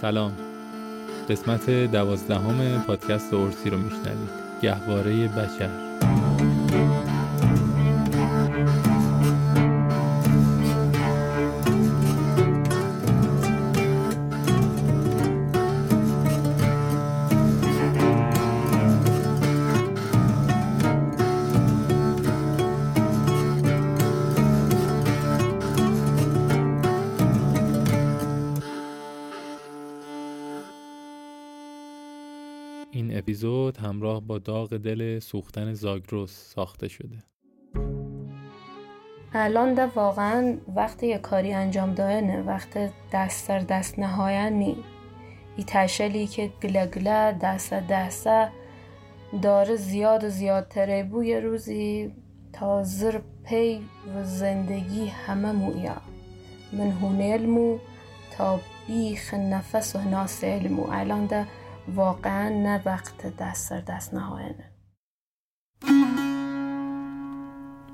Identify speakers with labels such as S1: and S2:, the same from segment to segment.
S1: سلام. قسمت دوازدهم پادکست اورسی رو میشنوید. گهواره بشر. همراه با داغ دل سوختن زاگروس ساخته شده.
S2: الان ده واقعا وقت یه کاری انجام داینه وقت دست در دست نهایه ای تشلی که گله گله دست دست داره زیاد و زیادتره. بو یه روزی تا زر پی و زندگی همه مویا من هونیل مو تا بیخ نفس و ناس علمو. الان ده واقعا نه وقت دست در دست نهایه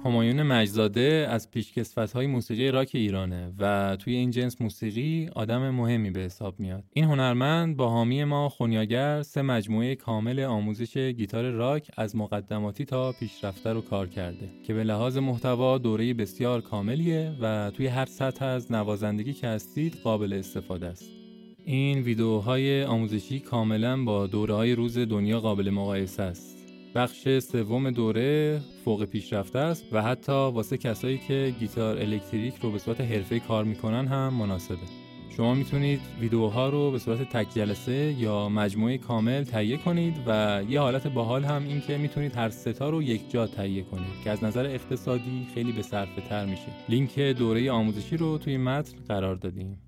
S1: همایون مجزاده از پیشکسوت های موسیقی راک ایرانه و توی این جنس موسیقی آدم مهمی به حساب میاد. این هنرمند با حامی ما خونیاگر سه مجموعه کامل آموزش گیتار راک از مقدماتی تا پیشرفته رو کار کرده که به لحاظ محتوا دوره بسیار کاملیه و توی هر سطح از نوازندگی که هستید قابل استفاده است. این ویدیوهای آموزشی کاملا با دوره های روز دنیا قابل مقایسه است. بخش سوم دوره فوق پیشرفته است و حتی واسه کسایی که گیتار الکتریک رو به صورت حرفه کار می‌کنن هم مناسبه. شما می‌تونید ویدیوها رو به صورت تک جلسه یا مجموعه کامل تهیه کنید و یه حالت باحال هم این که می‌تونید هر ستا رو یک جا تهیه کنید که از نظر اقتصادی خیلی به صرفه تر میشه. لینک دوره آموزشی رو توی متن قرار دادیم.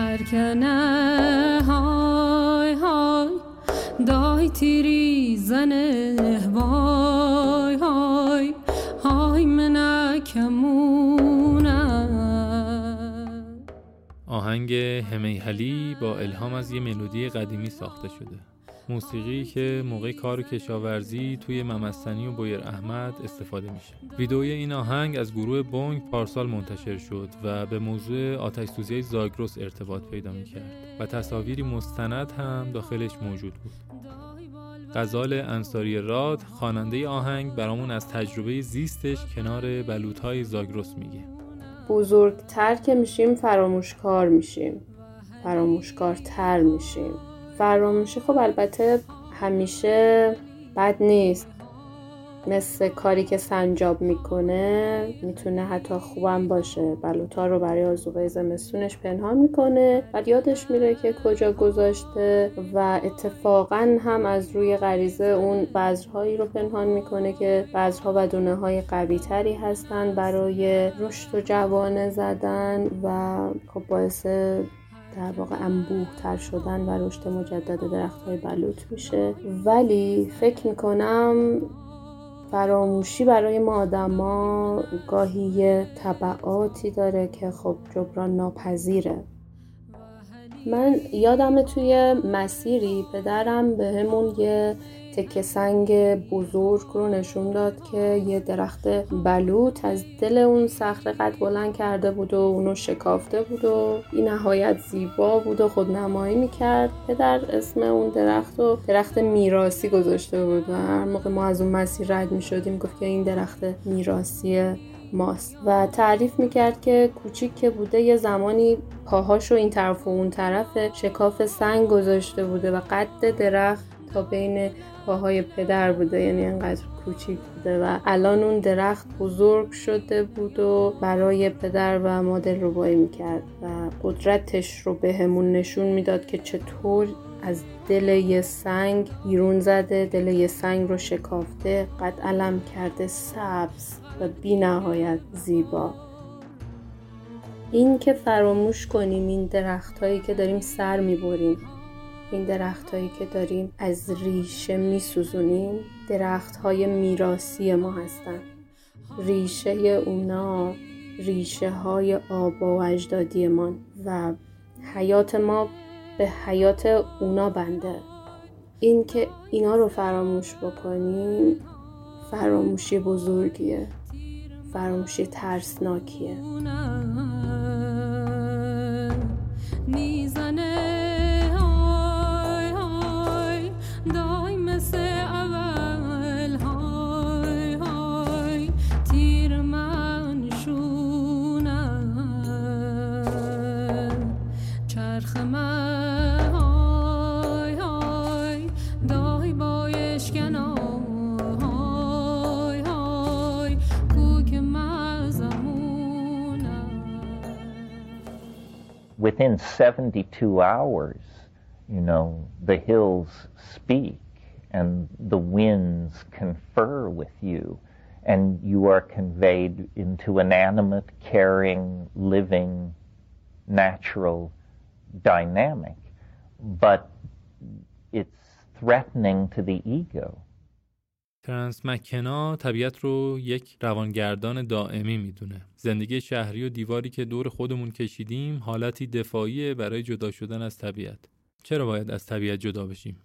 S3: هرکنه. های های دای تیری زنه وای های های منکمونه
S1: آهنگ همیهلی با الهام از یه ملودی قدیمی ساخته شده. موسیقی که موقع کار کشاورزی توی ممستنی و بویر احمد استفاده میشه. ویدئوی این آهنگ از گروه بونگ پارسال منتشر شد و به موضوع آتش سوزی زاگروس ارتباط پیدا می‌کرد و تصاویری مستند هم داخلش موجود بود. غزال انصاری راد خواننده آهنگ برامون از تجربه زیستش کنار بلوطهای زاگروس میگه.
S2: بزرگتر که میشیم فراموشکار میشیم. فراموشکارتر میشیم. فراموشی خب البته همیشه بد نیست. مثل کاری که سنجاب می‌کنه می‌تونه حتی خوبم باشه. بلوتا رو برای آزوغه زمستونش پنهان می‌کنه. و یادش میره که کجا گذاشته و اتفاقا هم از روی غریزه اون بذرهایی رو پنهان می‌کنه که بذرها و دونه های قوی تری هستن برای رشد و جوانه زدن و خب باعث در واقع انبوه تر شدن و رشد مجدد درخت های بلوط میشه. ولی فکر می‌کنم فراموشی برای ما آدما گاهی یه طبعاتی داره که خب جبران ناپذیره. من یادم توی مسیری پدرم به همون یه تکه سنگ بزرگ رو نشون داد که یه درخت بلوط از دل اون صخره قد بلند کرده بود و اونو شکافته بود و این نهایت زیبا بود و خودنمایی می‌کرد. پدر اسم اون درخت رو درخت میراسی گذاشته بود و هر موقع ما از اون مسیر رد می‌شدیم گفت که این درخت میراسی ماست. و تعریف می‌کرد که کوچیک که بوده یه زمانی پاهاشو این طرف و اون طرف شکاف سنگ گذاشته بوده و قد درخت تا بین پاهای پدر بوده یعنی انقدر کوچیک بوده و الان اون درخت بزرگ شده بود و برای پدر و مادر روبایی می‌کرد و قدرتش رو بهمون نشون می‌داد که چطور از دل یه سنگ بیرون زده دل یه سنگ رو شکافته قد علم کرده سبز و بی نهایت زیبا. این که فراموش کنیم این درخت هایی که داریم سر می‌بریم. این درخت هایی که داریم از ریشه میسوزونیم درخت های میراسی ما هستن. ریشه اونا ریشه های آبا و اجدادیمان و حیات ما به حیات اونا بنده. این که اینا رو فراموش بکنیم فراموشی بزرگیه. فراموشی ترسناکیه.
S4: Within 72 hours, you know, the hills speak and the winds confer with you, and you are conveyed into an animate, caring, living, natural dynamic. But it's threatening to the ego.
S1: ترنس مکنا طبیعت رو یک روانگردان دائمی می‌دونه. زندگی شهری و دیواری که دور خودمون کشیدیم حالتی دفاعی برای جدا شدن از طبیعت. چرا باید از طبیعت جدا بشیم؟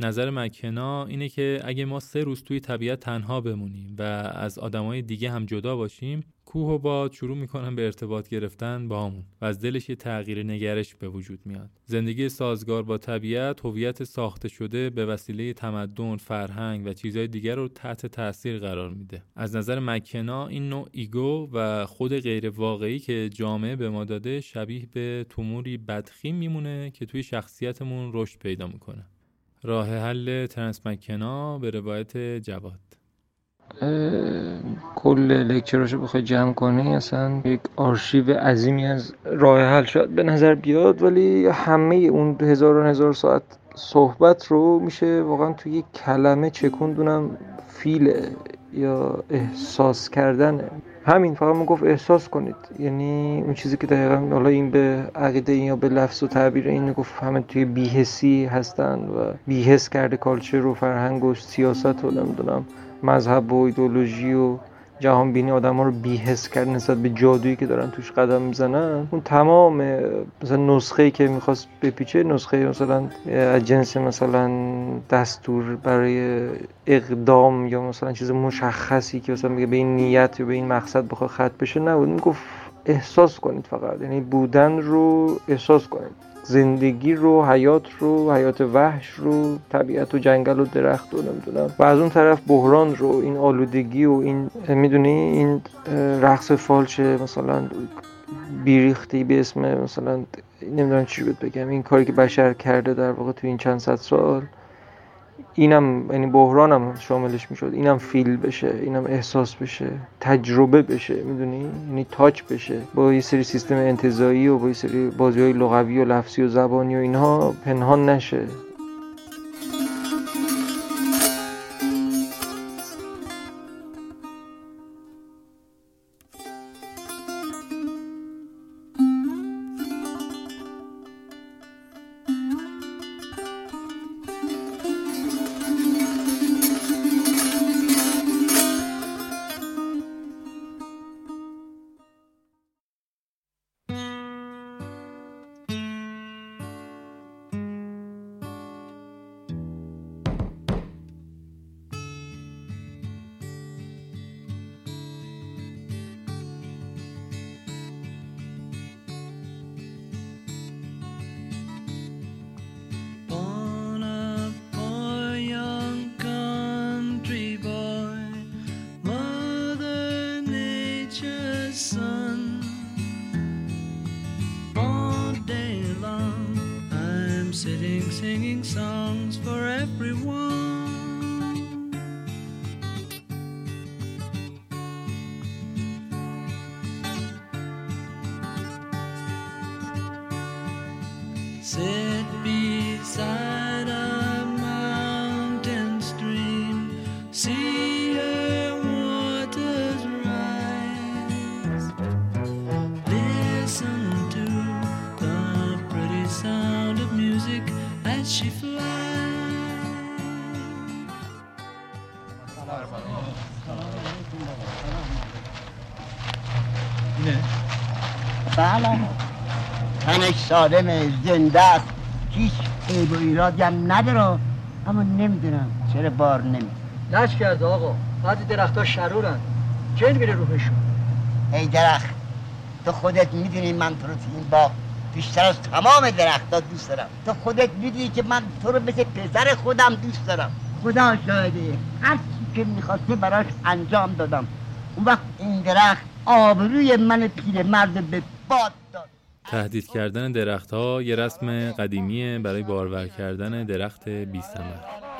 S1: نظر مکنا اینه که اگه ما سه روز توی طبیعت تنها بمونیم و از آدمای دیگه هم جدا باشیم کوه و باد شروع می‌کنن به ارتباط گرفتن با همون و از دلش یه تغییر نگرش به وجود میاد. زندگی سازگار با طبیعت هویت ساخته شده به وسیله تمدن فرهنگ و چیزهای دیگر رو تحت تاثیر قرار میده. از نظر مکنا این نوع ایگو و خود غیر واقعی که جامعه به ما داده شبیه به توموری بدخیم میمونه که توی شخصیتمون رشد پیدا می‌کنه. راه حل ترنس مکنا به روایت جواد.
S5: کل lecture اشو بخوای جمع کنی اصلا یک آرشیو عظیمی از راه حل شاید به نظر بیاد ولی همه اون هزار و هزار ساعت صحبت رو میشه واقعا توی یک کلمه چکوند اونم feel یا احساس کردن همین فقط من گفت احساس کنید. یعنی اون چیزی که دقیقا حالا این به عقیده این یا به لفظ و تعبیر این گفت همه توی بی‌حسی هستن و بی‌حس کرده culture و فرهنگ و سیاست و نمی‌دونم مذهب و ایدولوژی و جهان بینی آدم ها رو بیهس کرد نسبت به جادویی که دارن توش قدم می‌زنن. اون تمام مثلا نسخه که می‌خواست بپیچه نسخه مثلا از جنس مثلا دستور برای اقدام یا مثلا چیز مشخصی که مثلا میگه به این نیت یا به این مقصد بخواد خط بشه نبود. می‌گفت احساس کنید فقط. یعنی بودن رو احساس کنید. زندگی رو حیات رو حیات وحش رو طبیعت و جنگل و درخت رو نمی‌دونم. و از اون طرف بحران رو این آلودگی و این می‌دونی؟ این رقص فالش مثلا بیریختی به اسم مثلا نمی‌دونم چی بود بگم. این کاری که بشر کرده در واقع تو این چند صد سال.
S6: اینم یعنی بحرانم شاملش می‌شد. اینم فیل بشه اینم احساس بشه تجربه بشه می‌دونی؟ یعنی تاچ بشه. با یه سری سیستم انتظایی و با یه سری بازی های لغوی و لفظی و زبانی و اینها پنهان نشه.
S7: بله تنش سالم زنده است هیچ عیب و ایرادی هم نداره اما نمی‌دونم چرا بار نمی
S8: لش کرده آقا. بعضی درخت ها شرورن. جن میره روحشون؟
S7: ای درخت تو خودت می‌دونی من تو رو تو این باغ بیشتر از تمام درخت ها دوست دارم. تو خودت می‌دونی که من تو رو مثل پسر خودم دوست دارم. خدا شاهده. هر چی که می‌خواسته براش انجام دادم. اون وقت این درخت آبروی من پیر مرد به باد داد.
S1: تهدید کردن درخت ها یه رسم قدیمیه برای بارور کردن درخت بی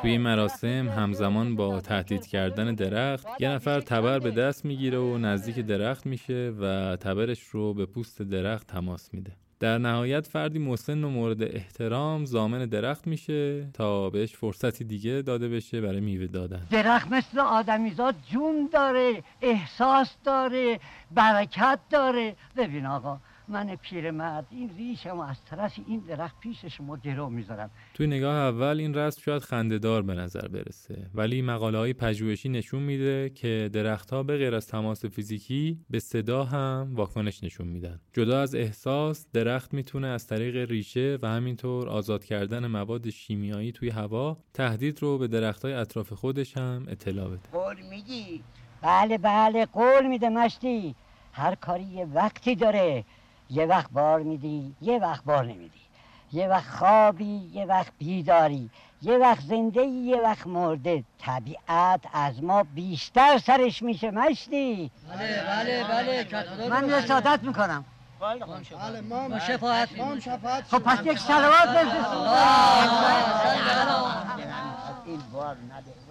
S1: توی این مراسم همزمان با تهدید کردن درخت یه نفر تبر به دست می‌گیره و نزدیک درخت میشه و تبرش رو به پوست درخت تماس میده. در نهایت فردی مسن و مورد احترام زامن درخت میشه تا بهش فرصتی دیگه داده بشه برای میوه دادن.
S7: درخت مثل آدمیزاد جون داره احساس داره برکت داره. ببین آقا من پیرمرد این ریشم از طرف این درخت پیش شما گرو می‌ذارم.
S1: توی نگاه اول این رسم شاید خندهدار به نظر برسه. ولی مقاله های پژوهشی نشون میده که درختها به غیر از تماس فیزیکی به صدا هم واکنش نشون میدن. جدا از احساس درخت می‌تونه از طریق ریشه و همینطور آزاد کردن مواد شیمیایی توی هوا تهدید رو به درختهای اطراف خودش هم اطلاع بده.
S7: قول میگی بله بله قول میده مشتی. هر کاری یه وقتی داره. یه وقت بار میدی یه وقت بار نمیدی. یه وقت خوابی یه وقت بیداری. یه وقت زنده یه وقت مرده. طبیعت از ما بیشتر سرش میشه مشتی.
S8: بله بله بله.
S7: من رسادت می‌کنم.
S8: بله ما
S7: شفاعت خب پس یک سلوات بفرست این بار نده.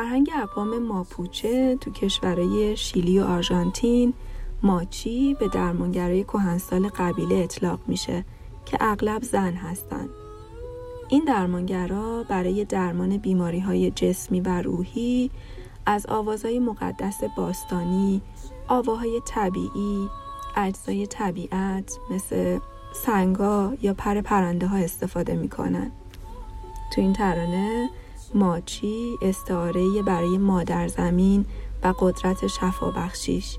S9: فرهنگ اقوام ماپوچه تو کشورهای شیلی و آرژانتین ماچی به درمانگرای کهنسال قبیله اطلاق میشه که اغلب زن هستن این درمانگرا برای درمان بیماری های جسمی و روحی از آوازهای مقدس باستانی، آواهای طبیعی، اجزای طبیعت مثل سنگا یا پر پرنده ها استفاده می‌کنن. تو این ترانه ماچی استعاره برای مادر زمین و قدرت شفا بخشیش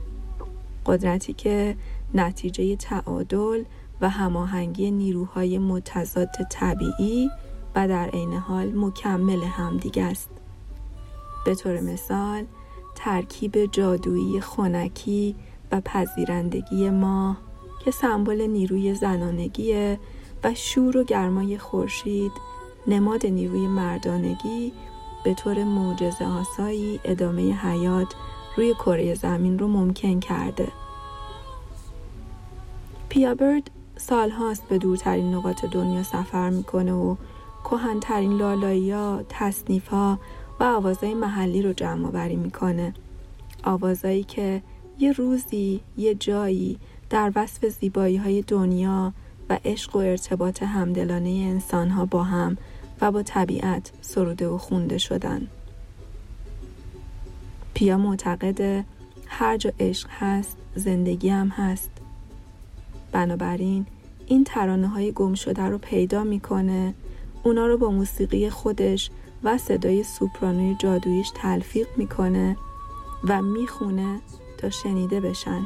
S9: قدرتی که نتیجه تعادل و هماهنگی نیروهای متضاد طبیعی و در عین حال مکمل همدیگه است. به طور مثال ترکیب جادویی خونکی و پذیرندگی ماه که سمبل نیروی زنانگیه و شور و گرمای خورشید نماد نیروی مردانگی به طور معجزه آسایی ادامه حیات روی کره زمین رو ممکن کرده. پیابرد سالهاست به دورترین نقاط دنیا سفر می‌کنه و کهنترین لالایی ها، تصنیف ها و آوازهای محلی رو جمع بری می‌کنه. آوازهایی که یه روزی، یه جایی در وصف زیبایی های دنیا و عشق و ارتباط همدلانه انسان ها با هم و با طبیعت سروده و خونده شدن. پیا معتقد هر جا عشق هست زندگی هم هست. بنابراین این ترانه های گم شده رو پیدا می‌کنه اونا رو با موسیقی خودش و صدای سوپرانوی جادویش تلفیق می‌کنه و می‌خونه تا شنیده بشن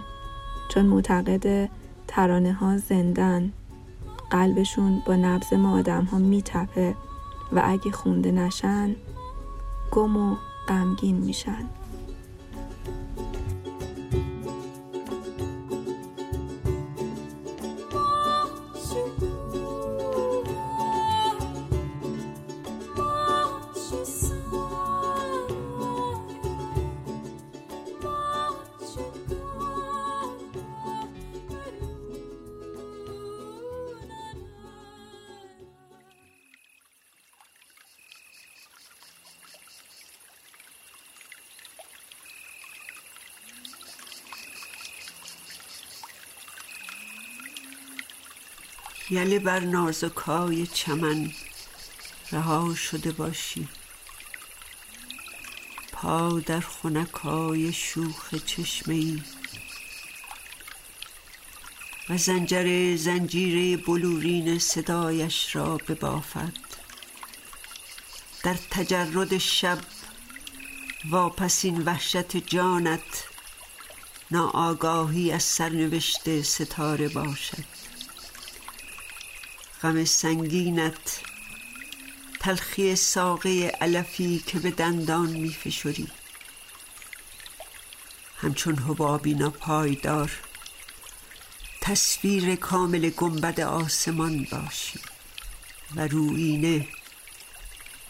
S9: چون معتقد ترانه ها زندن قلبشون با نبز ما آدم ها میتپه و اگه خونده نشن گم و غمگین میشن.
S10: یله بر نازکای چمن رها شده باشی. پا در خونکای شوخ چشمه ای و زنجر زنجیره بلورین صدایش را ببافد. در تجرد شب واپسین وحشت جانت ناآگاهی از سرنوشت ستاره باشد. غم سنگینت تلخی ساقه علفی که به دندان می فشوری همچون حبابی ناپایدار تصویر کامل گنبد آسمان باشی و روینه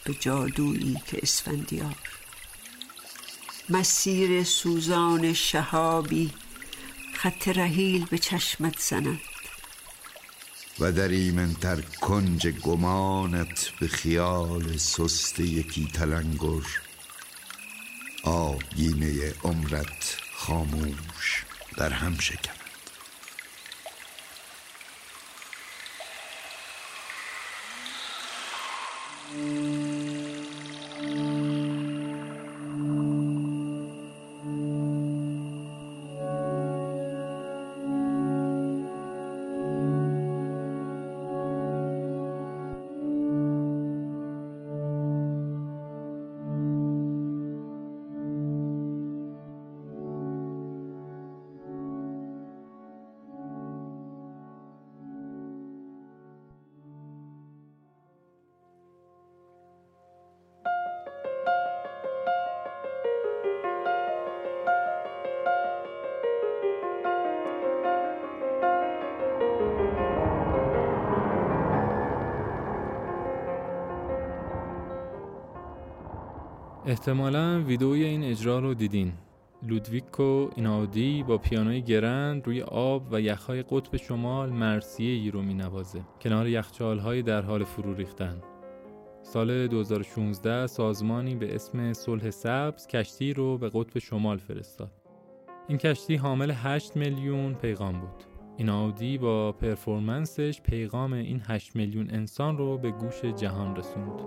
S10: به جادویی که اسفندیار. مسیر سوزان شهابی خط رحیل به چشمت زند.
S11: و در ایمنتر کنج گمانت به خیال سست یکی تلنگر. آبگینه عمرت خاموش در هم شکند
S1: احتمالا ویدئوی این اجرا رو دیدین. لودویکو ایناودی با پیانوی گرند روی آب و یخهای قطب شمال مرسیه ای رو می نوازه کنار یخچال در حال فرو ریختن. سال 2016 سازمانی به اسم صلح سبز کشتی رو به قطب شمال فرستاد. این کشتی حامل 8 میلیون پیغام بود. این آودی با پرفورمنسش پیغام این 8 میلیون انسان رو به گوش جهان رسوند.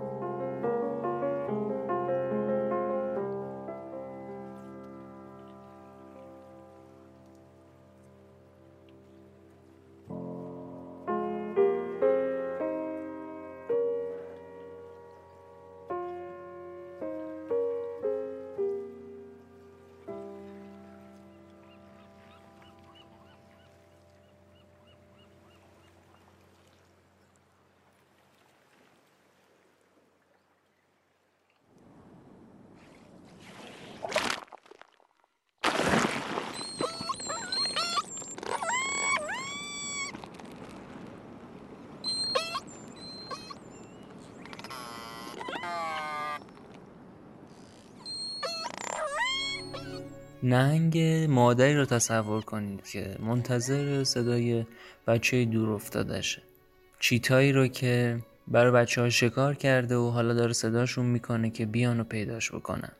S12: نهنگ مادری رو تصور کنید که منتظر صدای بچه دور افتادشه چیتایی رو که برای بچه ها شکار کرده و حالا داره صداشون می‌کنه که بیان و پیداش بکنن.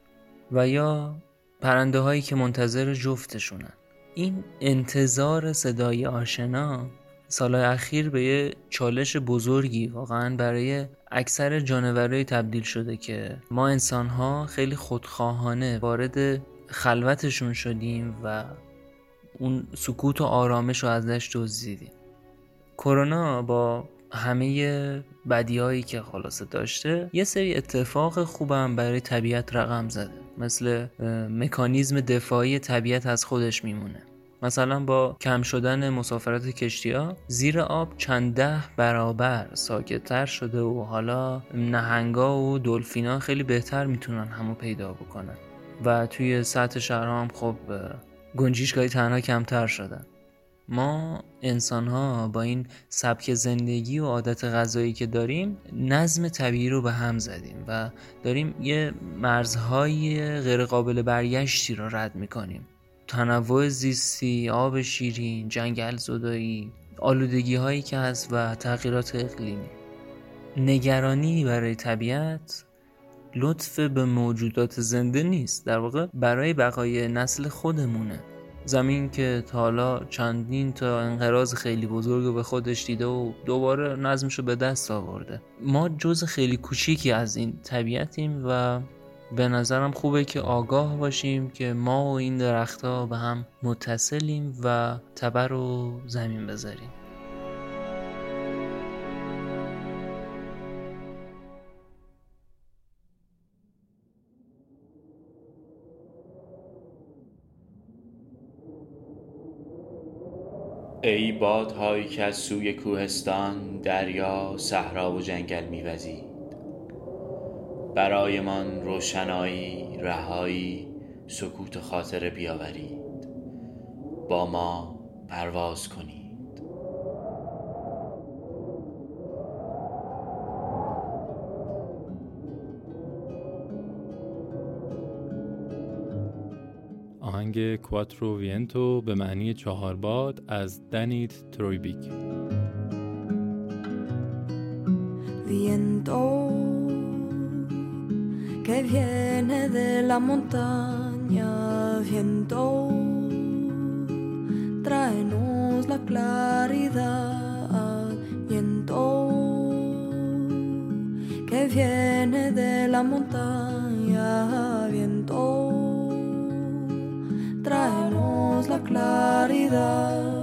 S12: و یا پرنده هایی که منتظر جفتشونن. این انتظار صدای آشنا سالهای اخیر به یه چالش بزرگی واقعا برای اکثر جانورایی تبدیل شده که ما انسان ها خیلی خودخواهانه وارد خلوتشون شدیم و اون سکوت و آرامش رو ازش دزدیدیم. کرونا با همه بدیهایی که خلاصه داشته یه سری اتفاق خوبم برای طبیعت رقم زده. مثل مکانیزم دفاعی طبیعت از خودش میمونه. مثلا با کم شدن مسافرت کشتی ها زیر آب چند ده برابر ساکتتر شده و حالا نهنگا و دلفینا خیلی بهتر می‌تونن همو پیدا بکنن. و توی سطح شهرها هم خب گنجیشگاهی تنها کمتر شدن ما انسان ها با این سبک زندگی و عادت غذایی که داریم نظم طبیعی رو به هم زدیم و داریم یه مرزهای غیرقابل برگشتی رو رد می‌کنیم. تنوع زیستی، آب شیرین، جنگل زدایی، آلودگی هایی که هست و تغییرات اقلیمی. نگرانی برای طبیعت لطف به موجودات زنده نیست. در واقع برای بقای نسل خودمونه. زمین که تا حالا چندین تا انقراض خیلی بزرگ رو به خودش دیده و دوباره نظمش رو به دست آورده. ما جز خیلی کوچیکی از این طبیعتیم و به نظرم خوبه که آگاه باشیم که ما و این درختها به هم متصلیم و تبر رو زمین بذاریم.
S13: ای بادهایی که از سوی کوهستان دریا صحرا و جنگل میوزید. برایمان روشنایی رهایی سکوت خاطر بیاورید. با ما پرواز کنید.
S1: آهنگ کواترو وینتو به معنی چهار باد از دنیت ترویبیک
S14: Viento que viene de la montaña, viento, tráenos la claridad, viento que viene de la montaña, Claridad.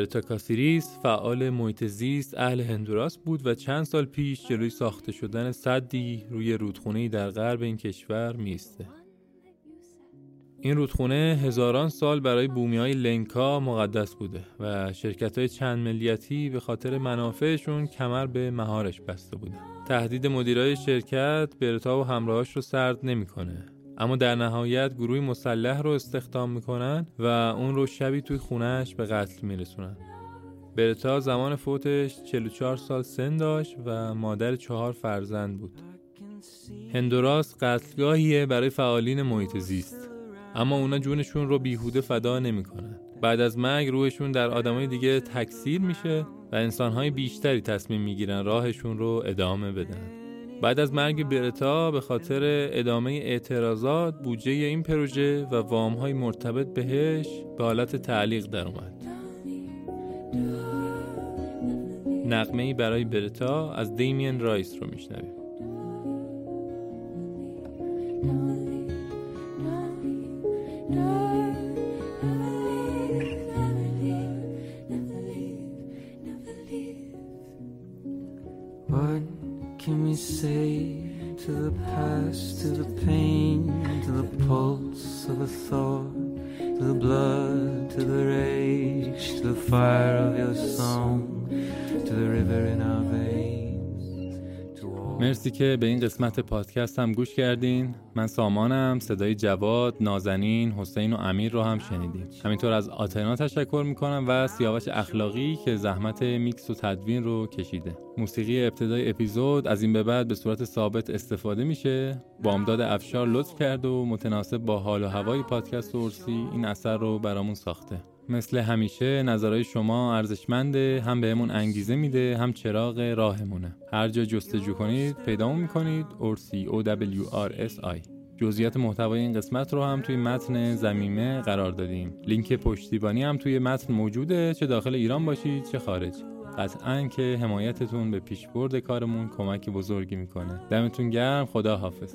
S1: برتا کاسیریس فعال محیط زیست اهل هندوراس بود و چند سال پیش جلوی ساخته شدن صدی روی رودخونه‌ای در غرب این کشور میسته. این رودخونه هزاران سال برای بومی های لنکا مقدس بوده و شرکت های چند ملیتی به خاطر منافعشون کمر به مهارش بسته بوده. تهدید مدیرای شرکت برتا و همراهاش رو سرد نمی‌کنه اما در نهایت گروهی مسلح رو استخدام می‌کنن و اون رو شبی توی خونهش به قتل میرسونن. برتا زمان فوتش 44 سال سن داشت و مادر چهار فرزند بود. هندوراس قتلگاهیه برای فعالین محیط زیست. اما اونا جونشون رو بیهوده فدا نمی‌کنن. بعد از مرگ روحشون در آدمای دیگه تکثیر میشه و انسانهای بیشتری تصمیم می‌گیرن راهشون رو ادامه بدن. بعد از مرگ برتا به خاطر ادامه اعتراضات بودجه این پروژه و وامهای مرتبط بهش به حالت تعلیق در اومد. نقمه برای برتا از دیمین رایس رو میشنویم.
S12: To the fire of your song, to the river in our veins?
S1: مرسی که به این قسمت پادکست هم گوش کردین. من سامانم صدای جواد، نازنین، حسین و امیر رو هم شنیدیم همینطور از آتنا تشکر می‌کنم و سیاوش اخلاقی که زحمت میکس و تدوین رو کشیده. موسیقی ابتدای اپیزود از این به بعد به صورت ثابت استفاده میشه. بامداد افشار لطف کرد و متناسب با حال و هوای پادکست اورسی این اثر رو برامون ساخته. مثل همیشه نظرهای شما ارزشمنده هم بهمون انگیزه میده هم چراغ راهمونه. هر جا جستجو کنید پیدامون می‌کنید. اورسی O W R S I. جزئیات محتوای این قسمت رو هم توی متن زمینه قرار دادیم. لینک پشتیبانی هم توی متن موجوده. چه داخل ایران باشید چه خارج. قطعا که حمایتتون به پیشبرد کارمون کمک بزرگی می‌کنه. دمتون گرم. خدا حافظ